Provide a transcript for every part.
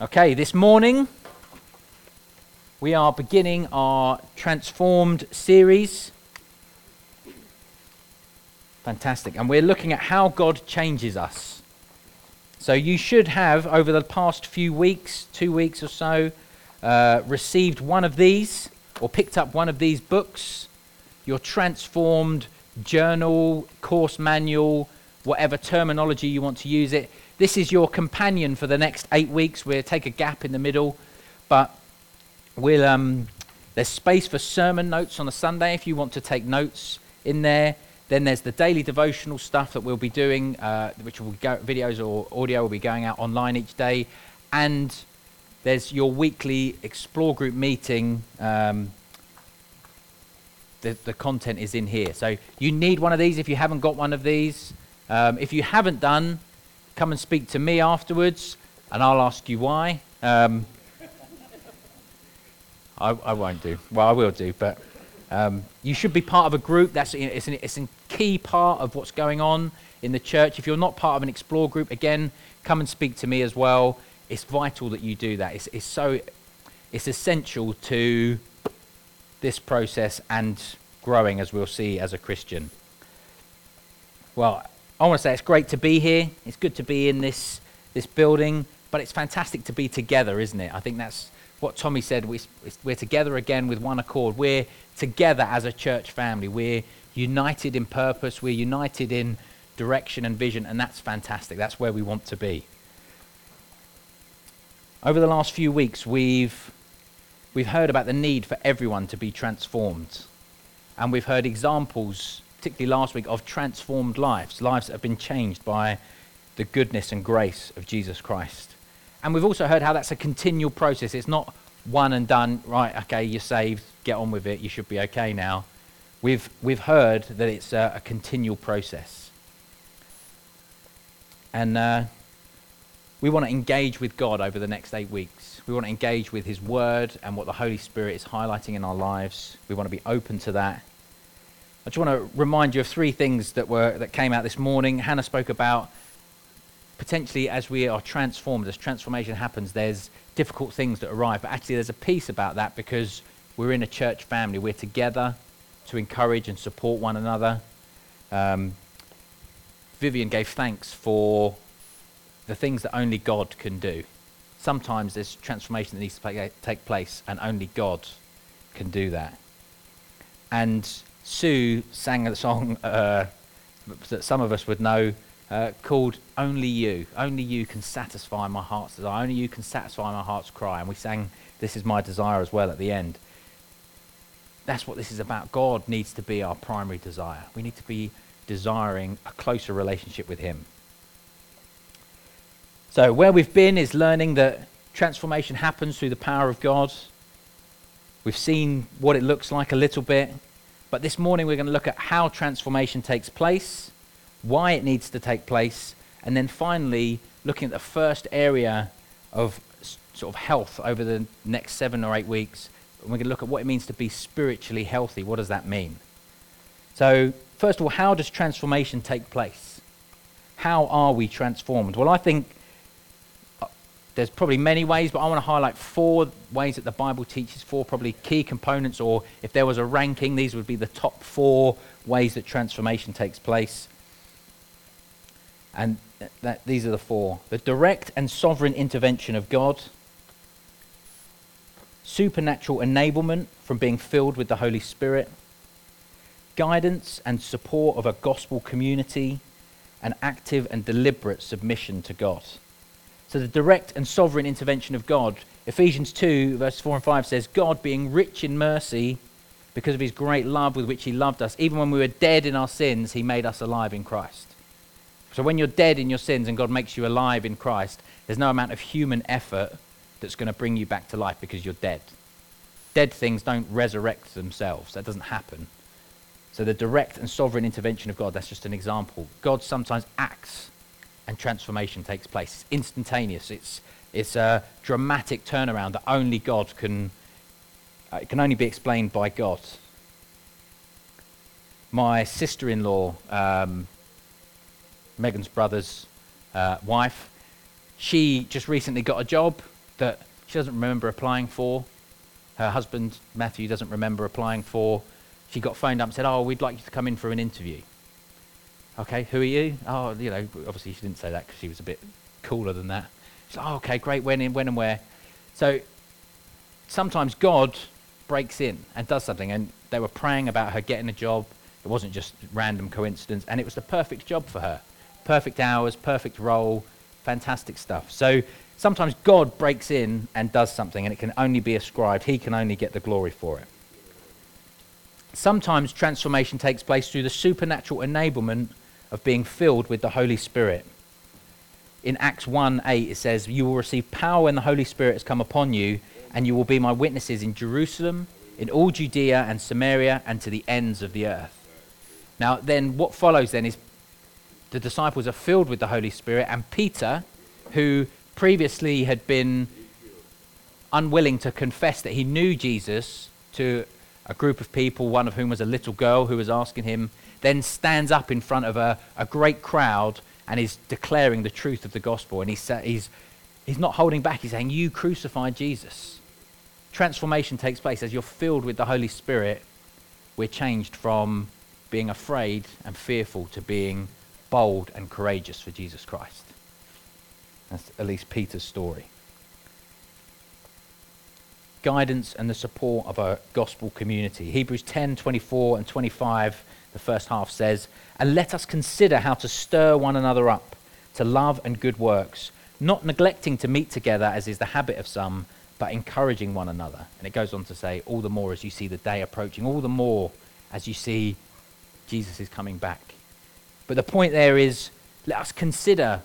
Okay, this morning we are beginning our transformed series. Fantastic. And we're looking at how God changes us. So you should have, over the past few weeks, two weeks or so, uh, received one of these or picked up one of these books, your transformed journal, course manual, whatever terminology you want to use it. This is your companion for the next eight weeks. We'll take a gap in the middle, but we'll, um, there's space for sermon notes on a Sunday if you want to take notes in there. Then there's the daily devotional stuff that we'll be doing, uh, which will go, videos or audio will be going out online each day. And there's your weekly explore group meeting. Um, the, the content is in here. So you need one of these if you haven't got one of these. Um, if you haven't done, come and speak to me afterwards, and I'll ask you why. Um, I, I, won't do. Well, I will do, but um, you should be part of a group. That's it's, an, it's a key part of what's going on in the church. If you're not part of an explore group, again, come and speak to me as well. It's vital that you do that. It's, it's so it's essential to this process and growing, as we'll see as a Christian. Well, I want to say it's great to be here. It's good to be in this, this building, but it's fantastic to be together, isn't it? I think that's what Tommy said. We, we're together again with one accord. We're together as a church family. We're united in purpose, we're united in direction and vision, and that's fantastic. That's where we want to be. Over the last few weeks, we've, we've heard about the need for everyone to be transformed. And we've heard examples particularly last week, of transformed lives, lives that have been changed by the goodness and grace of Jesus Christ. And we've also heard how that's a continual process. It's not one and done, right, okay, you're saved, get on with it, you should be okay now. We've, we've heard that it's a, a continual process. And uh, we want to engage with God over the next eight weeks. We want to engage with His Word and what the Holy Spirit is highlighting in our lives. We want to be open to that. I just want to remind you of three things that were that came out this morning. Hannah spoke about potentially as we are transformed, as transformation happens, there's difficult things that arrive. But actually, there's a piece about that because we're in a church family. We're together to encourage and support one another. Um, Vivian gave thanks for the things that only God can do. Sometimes there's transformation that needs to take place, and only God can do that. And Sue sang a song uh, that some of us would know uh, called Only You. Only You can satisfy my heart's desire. Only You can satisfy my heart's cry. And we sang This is My Desire as well at the end. That's what this is about. God needs to be our primary desire. We need to be desiring a closer relationship with Him. So, where we've been is learning that transformation happens through the power of God. We've seen what it looks like a little bit. But this morning we're going to look at how transformation takes place, why it needs to take place, and then finally looking at the first area of sort of health over the next seven or eight weeks. And we're going to look at what it means to be spiritually healthy. What does that mean? So, first of all, how does transformation take place? How are we transformed? Well, I think there's probably many ways, but I want to highlight four ways that the Bible teaches, four probably key components, or if there was a ranking, these would be the top four ways that transformation takes place. And that, these are the four the direct and sovereign intervention of God, supernatural enablement from being filled with the Holy Spirit, guidance and support of a gospel community, and active and deliberate submission to God. So the direct and sovereign intervention of God. Ephesians 2, verse 4 and 5 says, God being rich in mercy because of his great love with which he loved us, even when we were dead in our sins, he made us alive in Christ. So when you're dead in your sins and God makes you alive in Christ, there's no amount of human effort that's going to bring you back to life because you're dead. Dead things don't resurrect themselves. That doesn't happen. So the direct and sovereign intervention of God, that's just an example. God sometimes acts and transformation takes place. It's instantaneous. It's, it's a dramatic turnaround that only God can, uh, it can only be explained by God. My sister-in-law, um, Megan's brother's uh, wife, she just recently got a job. that she doesn't remember applying for. Her husband, Matthew, doesn't remember applying for. She got phoned up and said, Oh, we'd like you to come in for an interview. Okay, who are you? Oh, you know, obviously she didn't say that because she was a bit cooler than that. She's like, oh, okay, great, when, in, when and where? So sometimes God breaks in and does something, and they were praying about her getting a job. It wasn't just random coincidence, and it was the perfect job for her. Perfect hours, perfect role, fantastic stuff. So sometimes God breaks in and does something, and it can only be ascribed. He can only get the glory for it. Sometimes transformation takes place through the supernatural enablement of being filled with the Holy Spirit. In Acts 1 8, it says, You will receive power when the Holy Spirit has come upon you, and you will be my witnesses in Jerusalem, in all Judea and Samaria, and to the ends of the earth. Now, then, what follows then is the disciples are filled with the Holy Spirit, and Peter, who previously had been unwilling to confess that he knew Jesus to a group of people, one of whom was a little girl who was asking him, then stands up in front of a, a great crowd and is declaring the truth of the gospel. And he's, he's, he's not holding back. He's saying, You crucified Jesus. Transformation takes place as you're filled with the Holy Spirit. We're changed from being afraid and fearful to being bold and courageous for Jesus Christ. That's at least Peter's story. Guidance and the support of a gospel community. Hebrews 10 24 and 25 the first half says, And let us consider how to stir one another up to love and good works, not neglecting to meet together as is the habit of some, but encouraging one another. And it goes on to say, All the more as you see the day approaching, all the more as you see Jesus is coming back. But the point there is, let us consider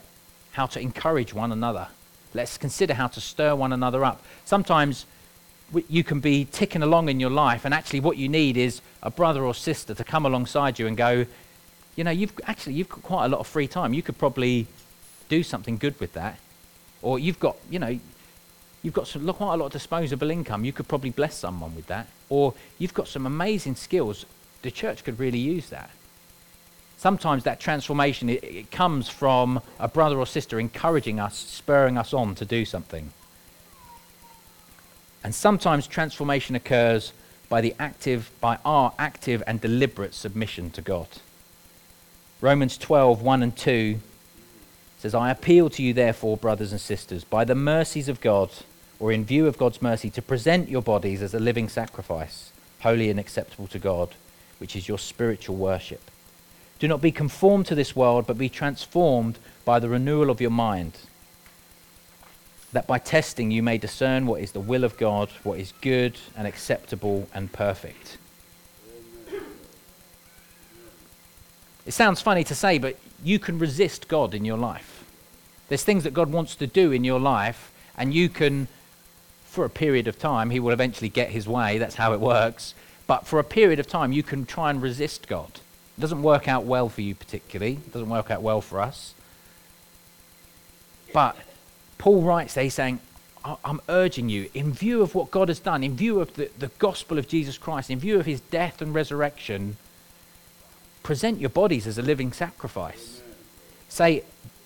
how to encourage one another. Let's consider how to stir one another up. Sometimes you can be ticking along in your life, and actually, what you need is a brother or sister to come alongside you and go, you know, you've actually you've got quite a lot of free time. You could probably do something good with that, or you've got, you know, you've got some, quite a lot of disposable income. You could probably bless someone with that, or you've got some amazing skills. The church could really use that. Sometimes that transformation it, it comes from a brother or sister encouraging us, spurring us on to do something. And sometimes transformation occurs by the active by our active and deliberate submission to God. Romans 12, 1 and 2 says, I appeal to you, therefore, brothers and sisters, by the mercies of God, or in view of God's mercy, to present your bodies as a living sacrifice, holy and acceptable to God, which is your spiritual worship. Do not be conformed to this world, but be transformed by the renewal of your mind that by testing you may discern what is the will of God, what is good and acceptable and perfect. It sounds funny to say, but you can resist God in your life. There's things that God wants to do in your life, and you can, for a period of time, He will eventually get His way. That's how it works. But for a period of time, you can try and resist God. It doesn't work out well for you, particularly. It doesn't work out well for us. But Paul writes he's saying, I'm urging you, in view of what God has done, in view of the, the gospel of Jesus Christ, in view of his death and resurrection, present your bodies as a living sacrifice. Say,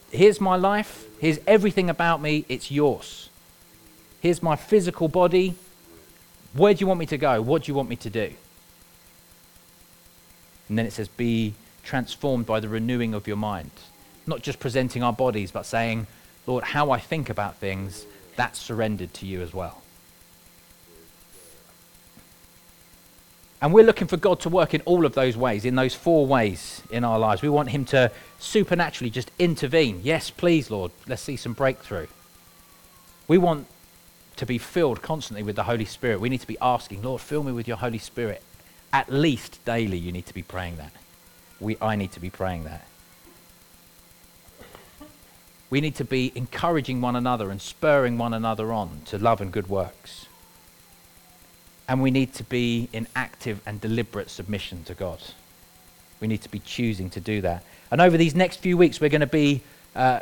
here's my life, here's everything about me, it's yours. Here's my physical body. Where do you want me to go? What do you want me to do? And then it says, be transformed by the renewing of your mind. Not just presenting our bodies, but saying, Lord, how I think about things, that's surrendered to you as well. And we're looking for God to work in all of those ways, in those four ways in our lives. We want Him to supernaturally just intervene. Yes, please, Lord, let's see some breakthrough. We want to be filled constantly with the Holy Spirit. We need to be asking, Lord, fill me with your Holy Spirit. At least daily, you need to be praying that. We, I need to be praying that. We need to be encouraging one another and spurring one another on to love and good works. And we need to be in active and deliberate submission to God. We need to be choosing to do that. And over these next few weeks, we're going to be uh,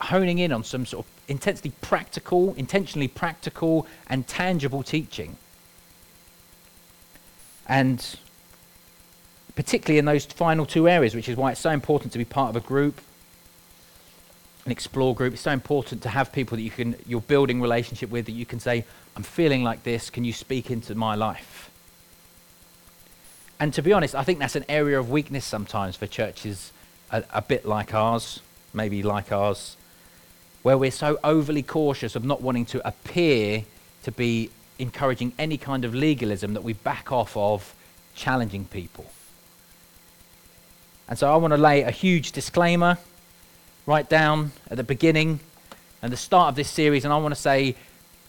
honing in on some sort of intensely practical, intentionally practical, and tangible teaching. And particularly in those final two areas, which is why it's so important to be part of a group an explore group. It's so important to have people that you can, you're building relationship with, that you can say, I'm feeling like this. Can you speak into my life? And to be honest, I think that's an area of weakness sometimes for churches a, a bit like ours, maybe like ours, where we're so overly cautious of not wanting to appear to be encouraging any kind of legalism that we back off of challenging people. And so I want to lay a huge disclaimer right down at the beginning and the start of this series, and I want to say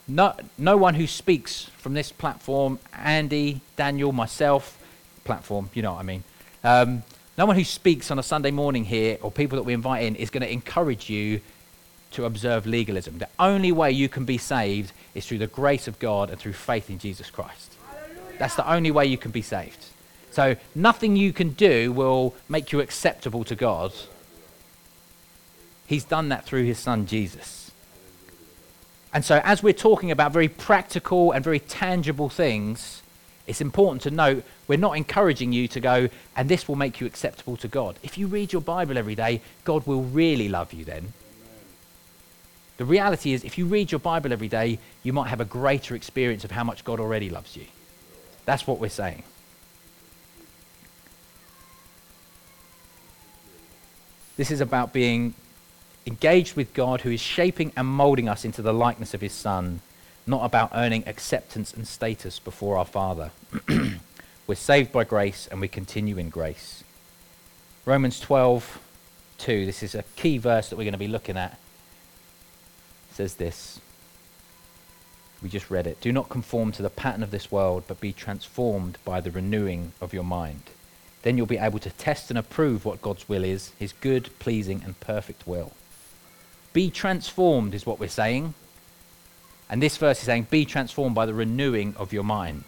no, no one who speaks from this platform, Andy, Daniel, myself, platform, you know what I mean. Um, no one who speaks on a Sunday morning here or people that we invite in is going to encourage you to observe legalism. The only way you can be saved is through the grace of God and through faith in Jesus Christ. That's the only way you can be saved. So nothing you can do will make you acceptable to God. He's done that through his son Jesus. And so as we're talking about very practical and very tangible things, it's important to note we're not encouraging you to go, and this will make you acceptable to God. If you read your Bible every day, God will really love you then. The reality is, if you read your Bible every day, you might have a greater experience of how much God already loves you. That's what we're saying. This is about being engaged with God who is shaping and molding us into the likeness of his Son, not about earning acceptance and status before our Father. we're saved by grace and we continue in grace. Romans 12, 2, this is a key verse that we're going to be looking at, says this. We just read it. Do not conform to the pattern of this world, but be transformed by the renewing of your mind then you'll be able to test and approve what God's will is, his good, pleasing, and perfect will. Be transformed, is what we're saying. And this verse is saying, be transformed by the renewing of your mind.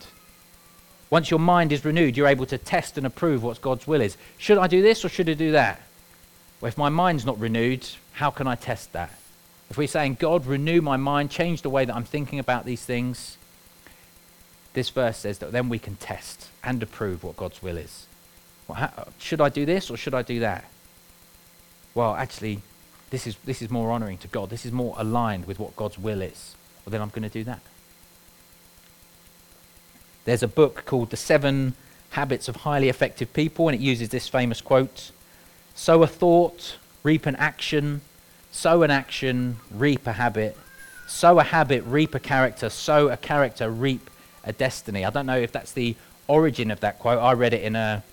Once your mind is renewed, you're able to test and approve what God's will is. Should I do this or should I do that? Well, if my mind's not renewed, how can I test that? If we're saying, God, renew my mind, change the way that I'm thinking about these things, this verse says that then we can test and approve what God's will is. Well, how, should I do this or should I do that? Well, actually, this is, this is more honoring to God. This is more aligned with what God's will is. Well, then I'm going to do that. There's a book called The Seven Habits of Highly Effective People, and it uses this famous quote Sow a thought, reap an action, sow an action, reap a habit, sow a habit, reap a character, sow a character, reap a destiny. I don't know if that's the origin of that quote. I read it in a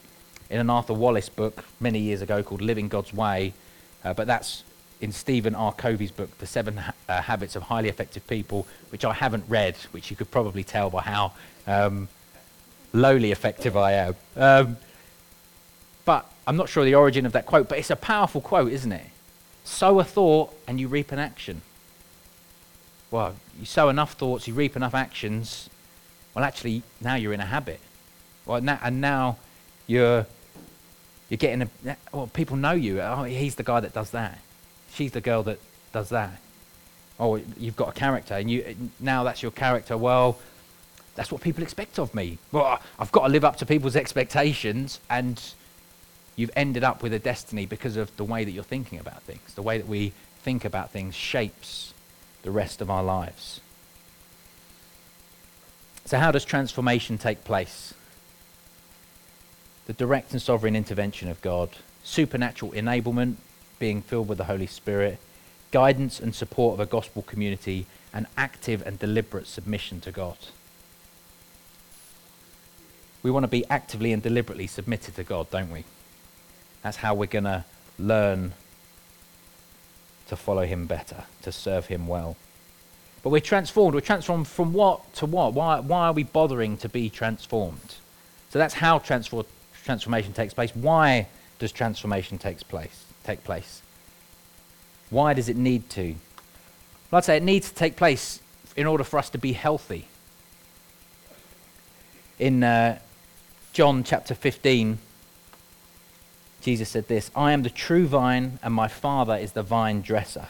in an Arthur Wallis book many years ago called Living God's Way, uh, but that's in Stephen R. Covey's book, The Seven uh, Habits of Highly Effective People, which I haven't read, which you could probably tell by how um, lowly effective I am. Um, but I'm not sure the origin of that quote, but it's a powerful quote, isn't it? Sow a thought and you reap an action. Well, you sow enough thoughts, you reap enough actions. Well, actually, now you're in a habit. Well, and now you're you're getting a, well, people know you. Oh, he's the guy that does that. She's the girl that does that. Oh, you've got a character, and you now that's your character. Well, that's what people expect of me. Well, I've got to live up to people's expectations, and you've ended up with a destiny because of the way that you're thinking about things. The way that we think about things shapes the rest of our lives. So, how does transformation take place? the direct and sovereign intervention of God, supernatural enablement, being filled with the Holy Spirit, guidance and support of a gospel community, and active and deliberate submission to God. We want to be actively and deliberately submitted to God, don't we? That's how we're going to learn to follow Him better, to serve Him well. But we're transformed. We're transformed from what to what? Why, why are we bothering to be transformed? So that's how transformed transformation takes place. Why does transformation takes place, take place? Why does it need to? Well, I'd say it needs to take place in order for us to be healthy. In uh, John chapter 15, Jesus said this I am the true vine, and my Father is the vine dresser.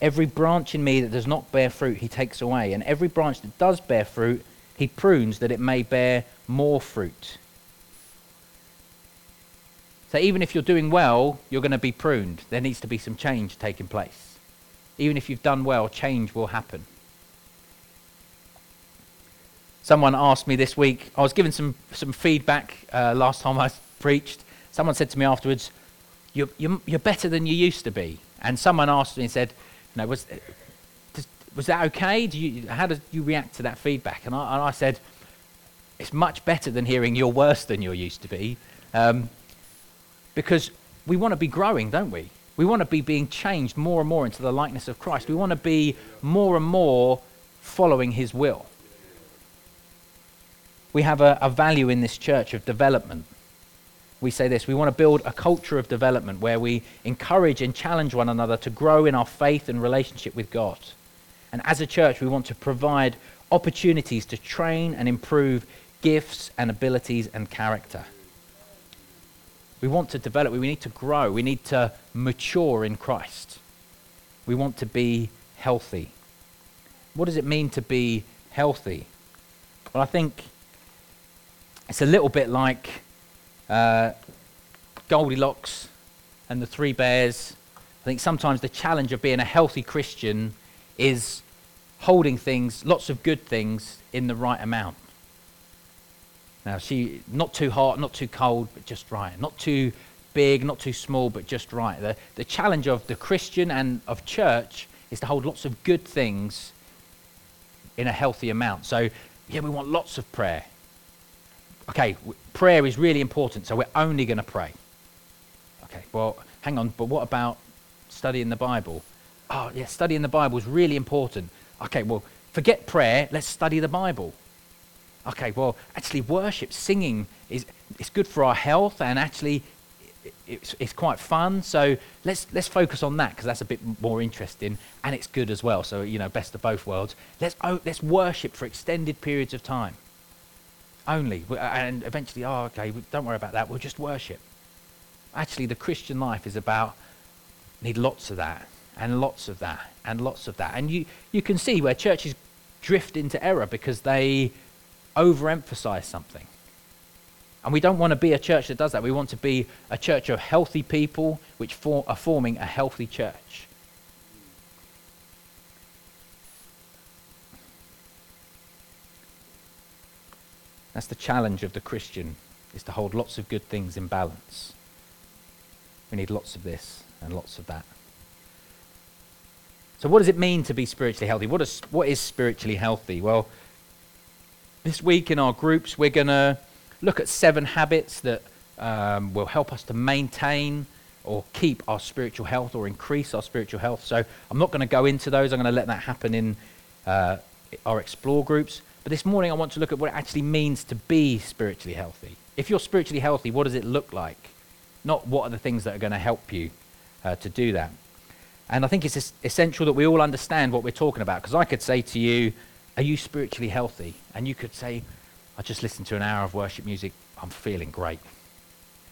Every branch in me that does not bear fruit, he takes away. And every branch that does bear fruit, he prunes that it may bear more fruit. So even if you're doing well, you're going to be pruned. There needs to be some change taking place. Even if you've done well, change will happen. Someone asked me this week, I was given some, some feedback uh, last time I preached. Someone said to me afterwards, you're, you're, you're better than you used to be. And someone asked me and said, you know, was, was that okay? Do you, how did you react to that feedback? And I, and I said, it's much better than hearing you're worse than you used to be. Um, because we want to be growing, don't we? We want to be being changed more and more into the likeness of Christ. We want to be more and more following his will. We have a, a value in this church of development. We say this we want to build a culture of development where we encourage and challenge one another to grow in our faith and relationship with God. And as a church, we want to provide opportunities to train and improve gifts and abilities and character. We want to develop, we need to grow, we need to mature in Christ. We want to be healthy. What does it mean to be healthy? Well, I think it's a little bit like uh, Goldilocks and the Three Bears. I think sometimes the challenge of being a healthy Christian is holding things, lots of good things, in the right amount. Now, she, not too hot, not too cold, but just right. Not too big, not too small, but just right. The, the challenge of the Christian and of church is to hold lots of good things in a healthy amount. So, yeah, we want lots of prayer. Okay, w- prayer is really important, so we're only going to pray. Okay, well, hang on, but what about studying the Bible? Oh, yeah, studying the Bible is really important. Okay, well, forget prayer, let's study the Bible. Okay, well, actually, worship, singing is it's good for our health and actually it's, it's quite fun. So let's, let's focus on that because that's a bit more interesting and it's good as well. So, you know, best of both worlds. Let's, oh, let's worship for extended periods of time. Only. And eventually, oh, okay, don't worry about that. We'll just worship. Actually, the Christian life is about need lots of that and lots of that and lots of that. And you, you can see where churches drift into error because they overemphasize something. And we don't want to be a church that does that. We want to be a church of healthy people which for, are forming a healthy church. That's the challenge of the Christian, is to hold lots of good things in balance. We need lots of this and lots of that. So, what does it mean to be spiritually healthy? What is, what is spiritually healthy? Well, this week in our groups, we're going to look at seven habits that um, will help us to maintain or keep our spiritual health or increase our spiritual health. So I'm not going to go into those. I'm going to let that happen in uh, our explore groups. But this morning, I want to look at what it actually means to be spiritually healthy. If you're spiritually healthy, what does it look like? Not what are the things that are going to help you uh, to do that. And I think it's essential that we all understand what we're talking about. Because I could say to you, are you spiritually healthy? And you could say, I just listened to an hour of worship music, I'm feeling great.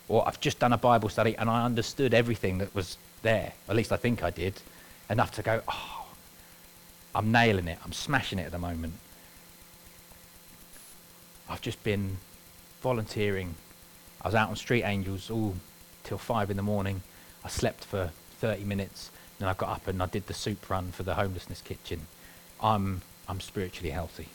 Or I've just done a Bible study and I understood everything that was there. At least I think I did. Enough to go, oh, I'm nailing it. I'm smashing it at the moment. I've just been volunteering. I was out on Street Angels all till five in the morning. I slept for 30 minutes. Then I got up and I did the soup run for the homelessness kitchen. I'm I'm spiritually healthy.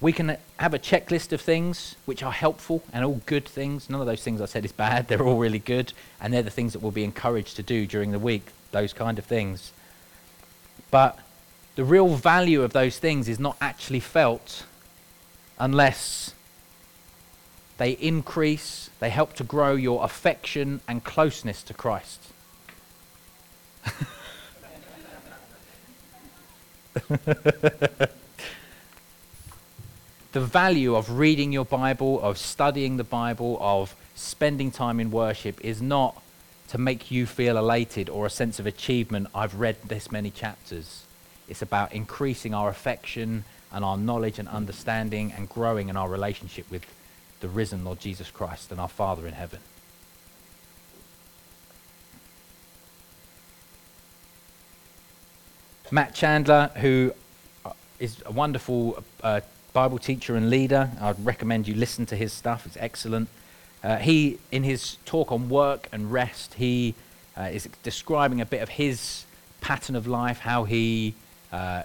We can have a checklist of things which are helpful and all good things. None of those things I said is bad. They're all really good. And they're the things that we'll be encouraged to do during the week, those kind of things. But the real value of those things is not actually felt unless they increase, they help to grow your affection and closeness to Christ. the value of reading your Bible, of studying the Bible, of spending time in worship is not to make you feel elated or a sense of achievement. I've read this many chapters. It's about increasing our affection and our knowledge and understanding and growing in our relationship with the risen Lord Jesus Christ and our Father in heaven. Matt Chandler, who uh, a wonderful uh, Bible teacher and leader. I'd recommend you listen to his stuff, it's excellent. Uh, he, in his talk on work and rest, he uh, is describing a bit of his pattern of life, how he uh,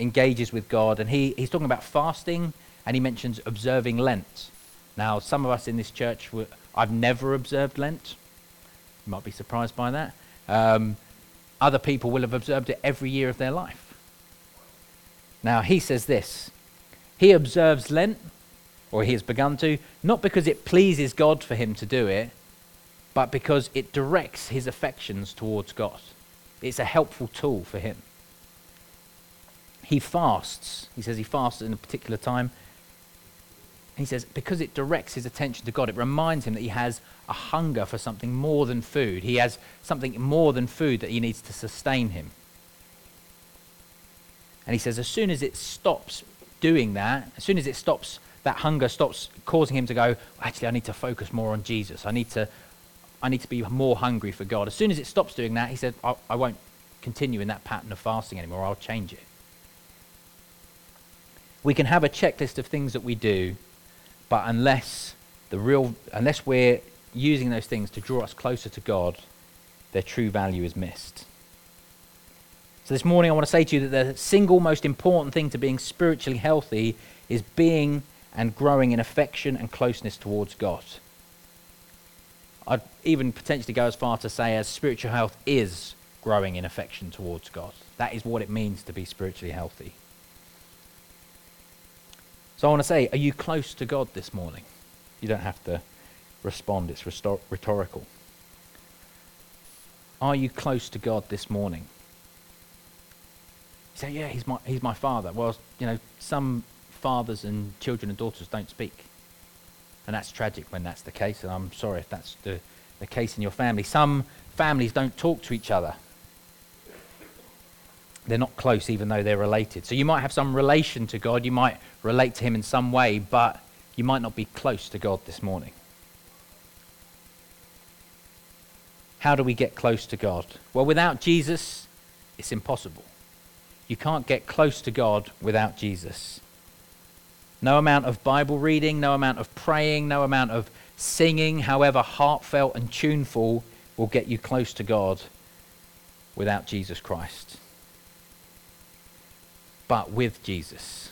engages with God. And he, he's talking about fasting and he mentions observing Lent. Now, some of us in this church, I've never observed Lent. You might be surprised by that. Um, other people will have observed it every year of their life. Now, he says this He observes Lent, or he has begun to, not because it pleases God for him to do it, but because it directs his affections towards God. It's a helpful tool for him. He fasts. He says he fasts in a particular time he says, because it directs his attention to God, it reminds him that he has a hunger for something more than food. He has something more than food that he needs to sustain him. And he says, as soon as it stops doing that, as soon as it stops, that hunger stops causing him to go, actually, I need to focus more on Jesus. I need to, I need to be more hungry for God. As soon as it stops doing that, he said, I, I won't continue in that pattern of fasting anymore. I'll change it. We can have a checklist of things that we do but unless the real, unless we're using those things to draw us closer to God, their true value is missed. So this morning I want to say to you that the single most important thing to being spiritually healthy is being and growing in affection and closeness towards God. I'd even potentially go as far to say as spiritual health is growing in affection towards God. That is what it means to be spiritually healthy. So I want to say, are you close to God this morning? You don't have to respond, it's rhetorical. Are you close to God this morning? You say, yeah, he's my, he's my father. Well, you know, some fathers and children and daughters don't speak. And that's tragic when that's the case, and I'm sorry if that's the, the case in your family. Some families don't talk to each other they're not close even though they're related. So you might have some relation to God, you might relate to Him in some way, but you might not be close to God this morning. How do we get close to God? Well, without Jesus, it's impossible. You can't get close to God without Jesus. No amount of Bible reading, no amount of praying, no amount of singing, however heartfelt and tuneful, will get you close to God without Jesus Christ. But with Jesus,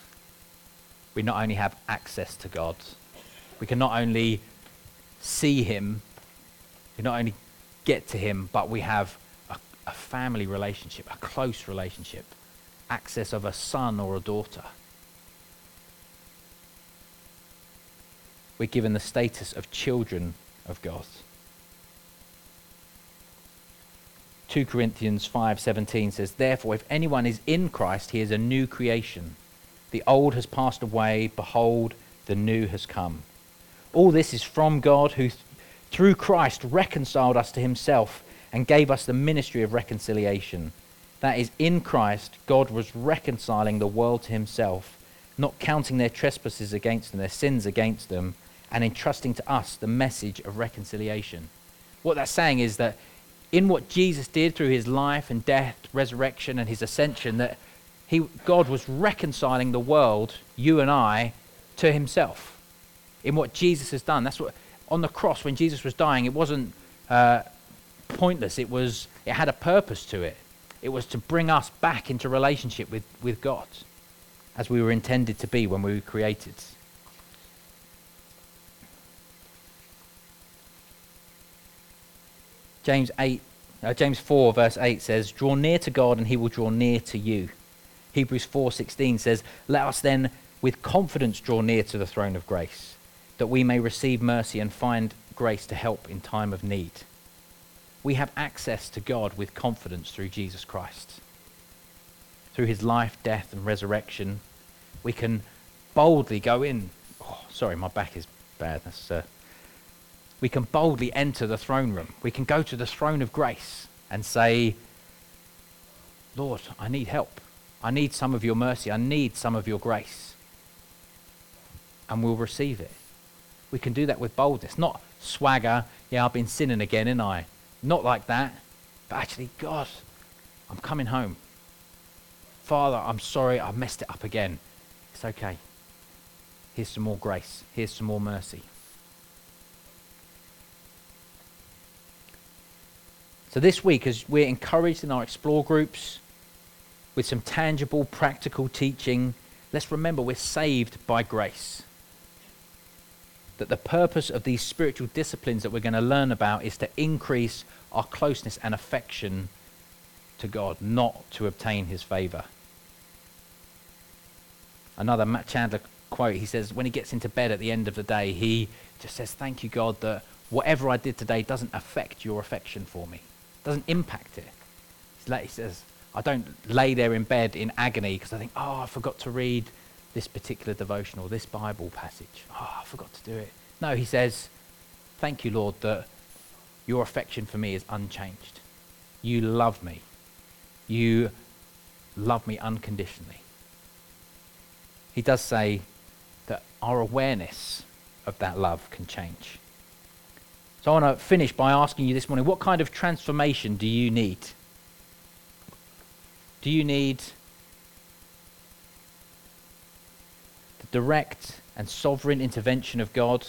we not only have access to God, we can not only see Him, we not only get to Him, but we have a, a family relationship, a close relationship, access of a son or a daughter. We're given the status of children of God. 2 Corinthians 5:17 says, "Therefore if anyone is in Christ, he is a new creation. The old has passed away; behold, the new has come." All this is from God who through Christ reconciled us to himself and gave us the ministry of reconciliation. That is in Christ God was reconciling the world to himself, not counting their trespasses against them, their sins against them, and entrusting to us the message of reconciliation. What that's saying is that in what Jesus did through his life and death, resurrection, and his ascension, that he, God was reconciling the world, you and I, to himself. In what Jesus has done. That's what, on the cross, when Jesus was dying, it wasn't uh, pointless. It, was, it had a purpose to it. It was to bring us back into relationship with, with God, as we were intended to be when we were created. James 8, uh, James 4 verse 8 says, "Draw near to God and he will draw near to you." Hebrews 4:16 says, "Let us then with confidence draw near to the throne of grace, that we may receive mercy and find grace to help in time of need." We have access to God with confidence through Jesus Christ. Through his life, death, and resurrection, we can boldly go in. Oh, sorry, my back is bad. That's uh, we can boldly enter the throne room. We can go to the throne of grace and say, Lord, I need help. I need some of your mercy. I need some of your grace. And we'll receive it. We can do that with boldness, not swagger. Yeah, I've been sinning again, and I. Not like that, but actually, God, I'm coming home. Father, I'm sorry, I messed it up again. It's okay. Here's some more grace. Here's some more mercy. So, this week, as we're encouraged in our explore groups with some tangible, practical teaching, let's remember we're saved by grace. That the purpose of these spiritual disciplines that we're going to learn about is to increase our closeness and affection to God, not to obtain his favor. Another Matt Chandler quote he says, when he gets into bed at the end of the day, he just says, Thank you, God, that whatever I did today doesn't affect your affection for me doesn't impact it. He says, I don't lay there in bed in agony because I think, oh, I forgot to read this particular devotional, this Bible passage. Oh, I forgot to do it. No, he says, thank you, Lord, that your affection for me is unchanged. You love me. You love me unconditionally. He does say that our awareness of that love can change. So I want to finish by asking you this morning what kind of transformation do you need? Do you need the direct and sovereign intervention of God?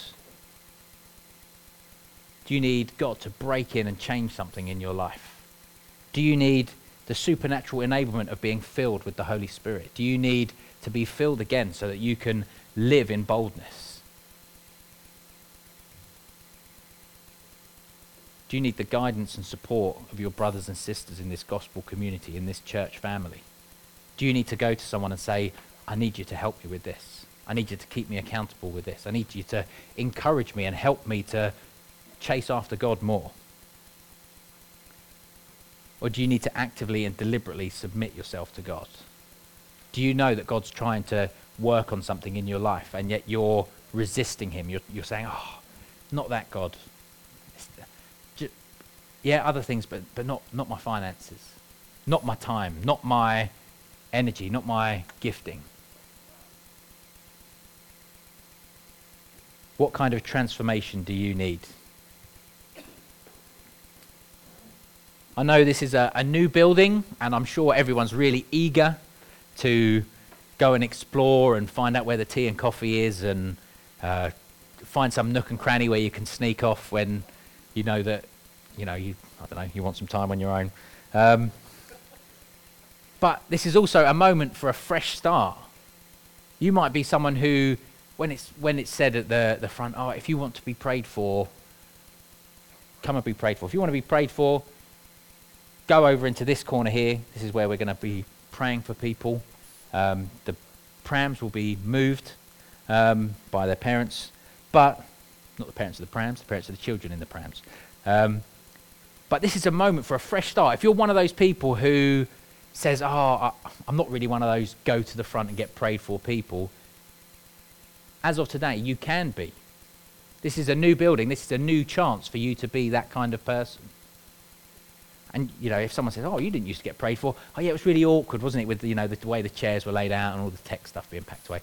Do you need God to break in and change something in your life? Do you need the supernatural enablement of being filled with the Holy Spirit? Do you need to be filled again so that you can live in boldness? Do you need the guidance and support of your brothers and sisters in this gospel community, in this church family? Do you need to go to someone and say, I need you to help me with this? I need you to keep me accountable with this. I need you to encourage me and help me to chase after God more. Or do you need to actively and deliberately submit yourself to God? Do you know that God's trying to work on something in your life and yet you're resisting Him? You're, you're saying, oh, not that God yeah, other things, but, but not, not my finances, not my time, not my energy, not my gifting. What kind of transformation do you need? I know this is a, a, new building, and I'm sure everyone's really eager to go and explore and find out where the tea and coffee is and uh, find some nook and cranny where you can sneak off when you know that you know, you, I don't know, you want some time on your own. Um, but this is also a moment for a fresh start. You might be someone who, when it's, when it's said at the, the front, oh, if you want to be prayed for, come and be prayed for. If you want to be prayed for, go over into this corner here. This is where we're going to be praying for people. Um, the prams will be moved um, by their parents, but not the parents of the prams, the parents of the children in the prams. Um, but this is a moment for a fresh start. If you're one of those people who says, Oh, I'm not really one of those go to the front and get prayed for people, as of today, you can be. This is a new building. This is a new chance for you to be that kind of person. And you know, if someone says, "Oh, you didn't used to get prayed for," oh yeah, it was really awkward, wasn't it, with you know the, the way the chairs were laid out and all the tech stuff being packed away.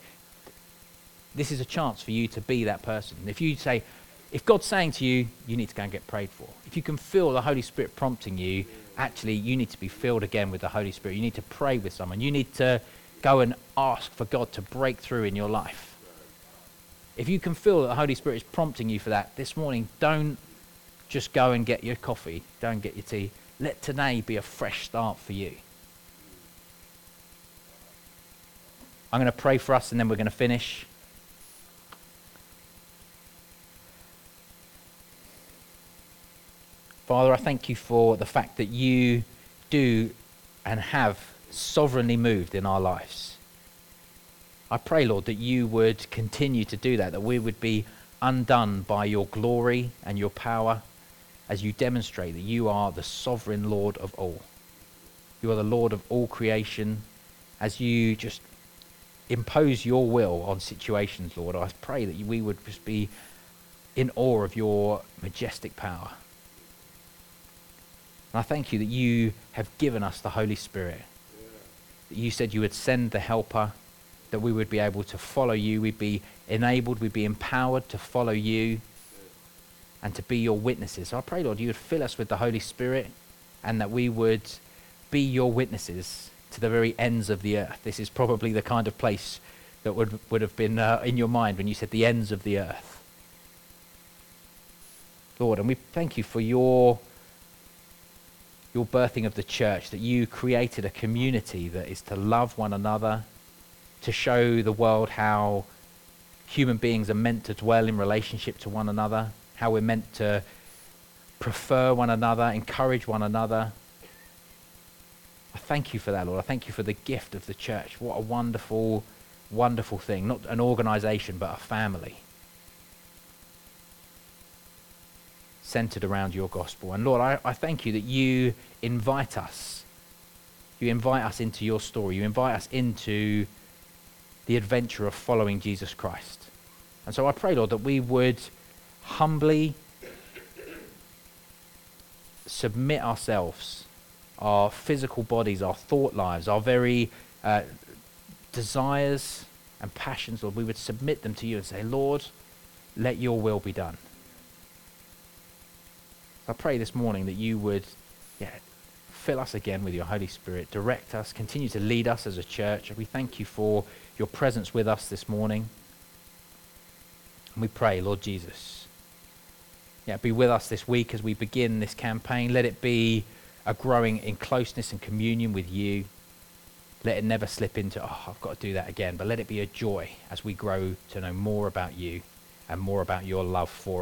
This is a chance for you to be that person. If you say, if God's saying to you, you need to go and get prayed for, if you can feel the Holy Spirit prompting you, actually, you need to be filled again with the Holy Spirit. You need to pray with someone. You need to go and ask for God to break through in your life. If you can feel that the Holy Spirit is prompting you for that this morning, don't just go and get your coffee, don't get your tea. Let today be a fresh start for you. I'm going to pray for us and then we're going to finish. Father, I thank you for the fact that you do and have sovereignly moved in our lives. I pray, Lord, that you would continue to do that, that we would be undone by your glory and your power as you demonstrate that you are the sovereign Lord of all. You are the Lord of all creation. As you just impose your will on situations, Lord, I pray that we would just be in awe of your majestic power. And I thank you that you have given us the Holy Spirit. That you said you would send the helper, that we would be able to follow you, we'd be enabled, we'd be empowered to follow you and to be your witnesses. So I pray, Lord, you would fill us with the Holy Spirit and that we would be your witnesses to the very ends of the earth. This is probably the kind of place that would, would have been uh, in your mind when you said the ends of the earth. Lord, and we thank you for your, your birthing of the church, that you created a community that is to love one another, to show the world how human beings are meant to dwell in relationship to one another, how we're meant to prefer one another, encourage one another. I thank you for that, Lord. I thank you for the gift of the church. What a wonderful, wonderful thing. Not an organization, but a family. Centered around your gospel. And Lord, I, I thank you that you invite us. You invite us into your story. You invite us into the adventure of following Jesus Christ. And so I pray, Lord, that we would humbly submit ourselves, our physical bodies, our thought lives, our very uh, desires and passions, Lord, we would submit them to you and say, Lord, let your will be done. I pray this morning that you would yeah, fill us again with your Holy Spirit, direct us, continue to lead us as a church. We thank you for your presence with us this morning. And we pray, Lord Jesus, yeah, be with us this week as we begin this campaign. Let it be a growing in closeness and communion with you. Let it never slip into, oh, I've got to do that again. But let it be a joy as we grow to know more about you and more about your love for